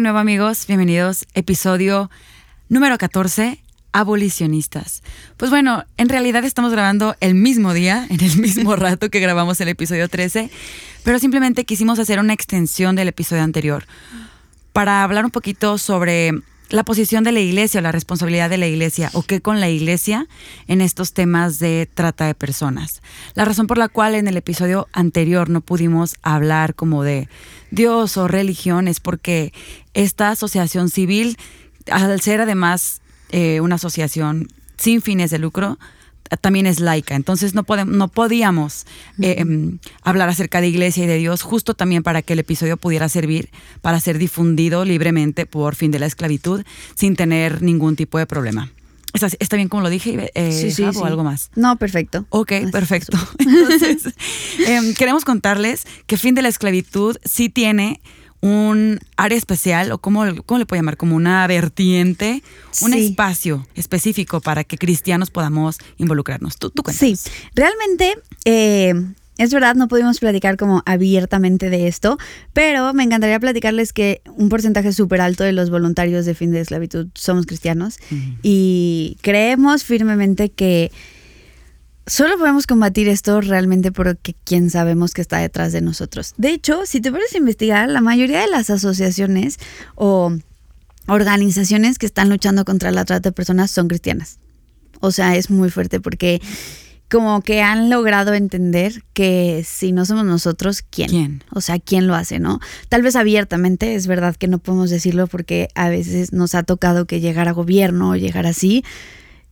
de nuevo amigos, bienvenidos. Episodio número 14, abolicionistas. Pues bueno, en realidad estamos grabando el mismo día, en el mismo rato que grabamos el episodio 13, pero simplemente quisimos hacer una extensión del episodio anterior para hablar un poquito sobre la posición de la iglesia o la responsabilidad de la iglesia o qué con la iglesia en estos temas de trata de personas. La razón por la cual en el episodio anterior no pudimos hablar como de Dios o religión es porque esta asociación civil, al ser además eh, una asociación sin fines de lucro, también es laica. Entonces no, podemos, no podíamos eh, em, hablar acerca de iglesia y de Dios, justo también para que el episodio pudiera servir para ser difundido libremente por fin de la esclavitud sin tener ningún tipo de problema. ¿Está, está bien como lo dije? Eh, Sí, sí, Javo, sí. o algo más? No, perfecto. Ok, perfecto. Entonces, em, queremos contarles que Fin de la Esclavitud sí tiene un área especial, o cómo, cómo le puedo llamar, como una vertiente, un Sí. espacio específico para que cristianos podamos involucrarnos. Tú, tú Sí, realmente eh, es verdad, no pudimos platicar como abiertamente de esto, pero me encantaría platicarles que un porcentaje súper alto de los voluntarios de fin de esclavitud somos cristianos y creemos firmemente que solo podemos combatir esto realmente porque quien sabemos que está detrás de nosotros. De hecho, si te pones a investigar, la mayoría de las asociaciones o organizaciones que están luchando contra la trata de personas son cristianas. O sea, es muy fuerte porque como que han logrado entender que si no somos nosotros, ¿quién? ¿Quién? O sea, ¿quién lo hace, no? Tal vez abiertamente, es verdad que no podemos decirlo porque a veces nos ha tocado que llegar a gobierno o llegar así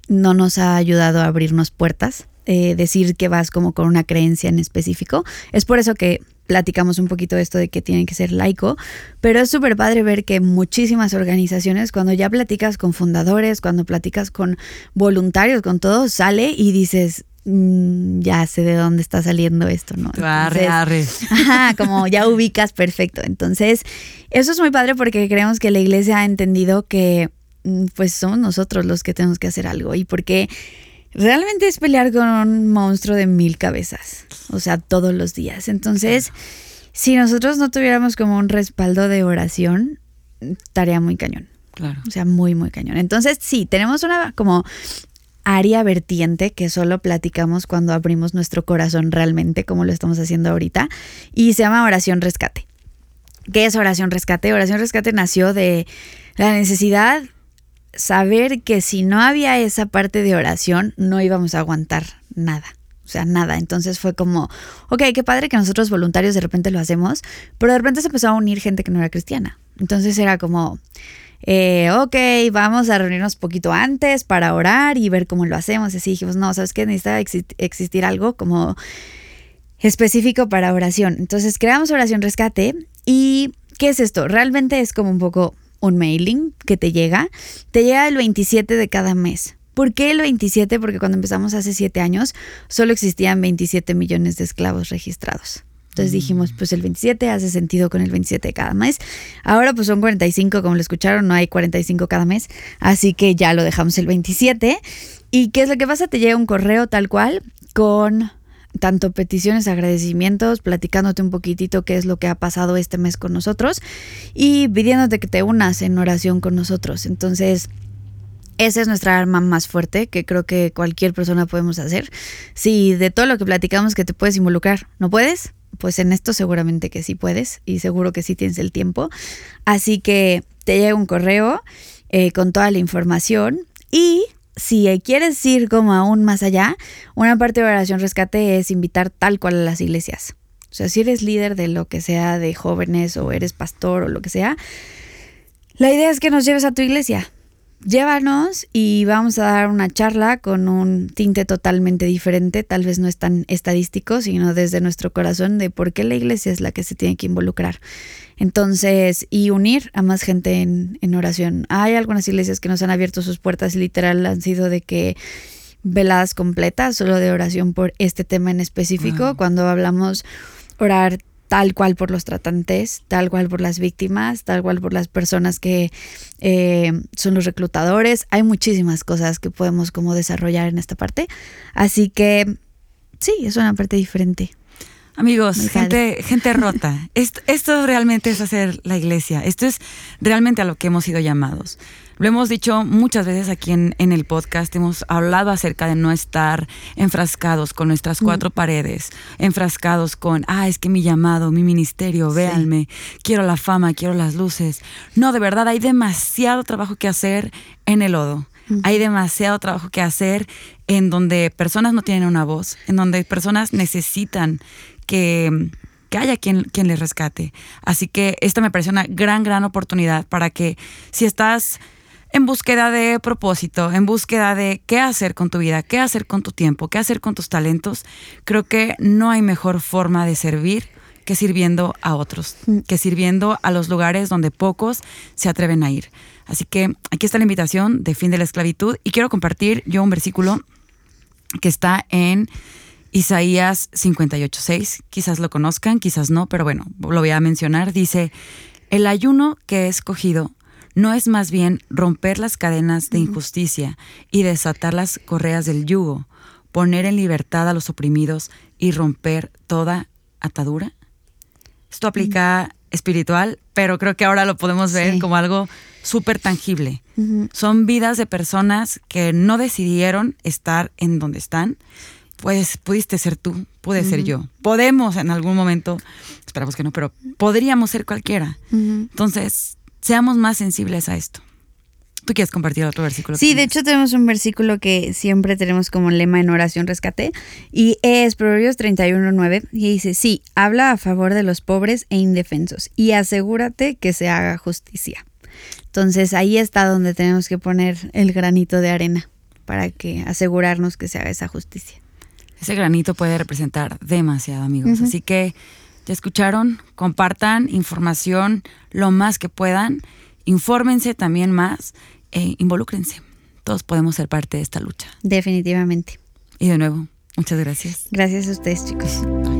no nos ha ayudado a abrirnos puertas. Eh, decir que vas como con una creencia en específico. Es por eso que platicamos un poquito de esto de que tiene que ser laico, pero es súper padre ver que muchísimas organizaciones, cuando ya platicas con fundadores, cuando platicas con voluntarios, con todo, sale y dices, "Mm, ya sé de dónde está saliendo esto, ¿no? Arre, Entonces, arre. Ajá, como ya ubicas perfecto. Entonces, eso es muy padre porque creemos que la iglesia ha entendido que mm, pues somos nosotros los que tenemos que hacer algo y porque realmente es pelear con un monstruo de mil cabezas, o sea, todos los días. Entonces, si nosotros no tuviéramos como un respaldo de oración, estaría muy cañón. Claro. O sea, muy, muy cañón. Entonces, sí, tenemos una como área vertiente que solo platicamos cuando abrimos nuestro corazón realmente, como lo estamos haciendo ahorita, y se llama oración rescate. ¿Qué es oración rescate? Oración rescate nació de la necesidad saber que si no había esa parte de oración, no íbamos a aguantar nada. O sea, nada. Entonces fue como, ok, qué padre que nosotros voluntarios de repente lo hacemos, pero de repente se empezó a unir gente que no era cristiana. Entonces era como, eh, ok, vamos a reunirnos poquito antes para orar y ver cómo lo hacemos. Y así dijimos, no, ¿sabes qué? Necesita exi- existir algo como específico para oración. Entonces creamos Oración Rescate y ¿qué es esto? Realmente es como un poco un mailing que te llega. Te llega el 27 de cada mes. ¿Por qué el 27? Porque cuando empezamos hace 7 años solo existían 27 millones de esclavos registrados. Entonces dijimos, pues el 27 hace sentido con el 27 de cada mes. Ahora pues son 45, como lo escucharon, no hay 45 cada mes. Así que ya lo dejamos el 27. ¿Y qué es lo que pasa? Te llega un correo tal cual con tanto peticiones, agradecimientos, platicándote un poquitito qué es lo que ha pasado este mes con nosotros y pidiéndote que te unas en oración con nosotros. Entonces, esa es nuestra arma más fuerte que creo que cualquier persona podemos hacer. Si de todo lo que platicamos que te puedes involucrar, ¿no puedes? Pues en esto seguramente que sí puedes y seguro que sí tienes el tiempo. Así que te llega un correo eh, con toda la información y si quieres ir como aún más allá, una parte de oración rescate es invitar tal cual a las iglesias. O sea, si eres líder de lo que sea de jóvenes o eres pastor o lo que sea, la idea es que nos lleves a tu iglesia. Llévanos y vamos a dar una charla con un tinte totalmente diferente, tal vez no es tan estadístico, sino desde nuestro corazón de por qué la iglesia es la que se tiene que involucrar. Entonces, y unir a más gente en, en oración. Hay algunas iglesias que nos han abierto sus puertas y literal han sido de que veladas completas solo de oración por este tema en específico. Wow. Cuando hablamos orar tal cual por los tratantes, tal cual por las víctimas, tal cual por las personas que eh, son los reclutadores. Hay muchísimas cosas que podemos como desarrollar en esta parte. Así que sí, es una parte diferente. Amigos, gente, gente rota. Esto, esto realmente es hacer la iglesia. Esto es realmente a lo que hemos sido llamados. Lo hemos dicho muchas veces aquí en, en el podcast, hemos hablado acerca de no estar enfrascados con nuestras cuatro paredes, enfrascados con, ah, es que mi llamado, mi ministerio, Sí. véanme, quiero la fama, quiero las luces. No, de verdad, hay demasiado trabajo que hacer en el lodo. Hay demasiado trabajo que hacer en donde personas no tienen una voz, en donde personas necesitan que, que haya quien, quien les rescate. Así que esta me parece una gran, gran oportunidad para que si estás en búsqueda de propósito, en búsqueda de qué hacer con tu vida, qué hacer con tu tiempo, qué hacer con tus talentos, creo que no hay mejor forma de servir que sirviendo a otros, que sirviendo a los lugares donde pocos se atreven a ir. Así que aquí está la invitación de fin de la esclavitud y quiero compartir yo un versículo que está en Isaías 58.6. Quizás lo conozcan, quizás no, pero bueno, lo voy a mencionar. Dice, el ayuno que he escogido no es más bien romper las cadenas de injusticia y desatar las correas del yugo, poner en libertad a los oprimidos y romper toda atadura. Esto aplica espiritual, pero creo que ahora lo podemos ver Sí. como algo súper tangible. Son vidas de personas que no decidieron estar en donde están. Pues pudiste ser tú, pude ser yo. Podemos en algún momento, esperamos que no, pero podríamos ser cualquiera. Entonces, seamos más sensibles a esto. ¿Tú quieres compartir otro versículo? Sí, de hecho tenemos un versículo que siempre tenemos como lema en oración rescate y es Proverbios 31.9 y dice, sí, habla a favor de los pobres e indefensos y asegúrate que se haga justicia. Entonces ahí está donde tenemos que poner el granito de arena para que asegurarnos que se haga esa justicia. Ese granito puede representar demasiado, amigos. Así que ya escucharon, compartan información lo más que puedan, infórmense también más e involúcrense. Todos podemos ser parte de esta lucha. Definitivamente. Y de nuevo, muchas gracias. Gracias a ustedes chicos. Bye.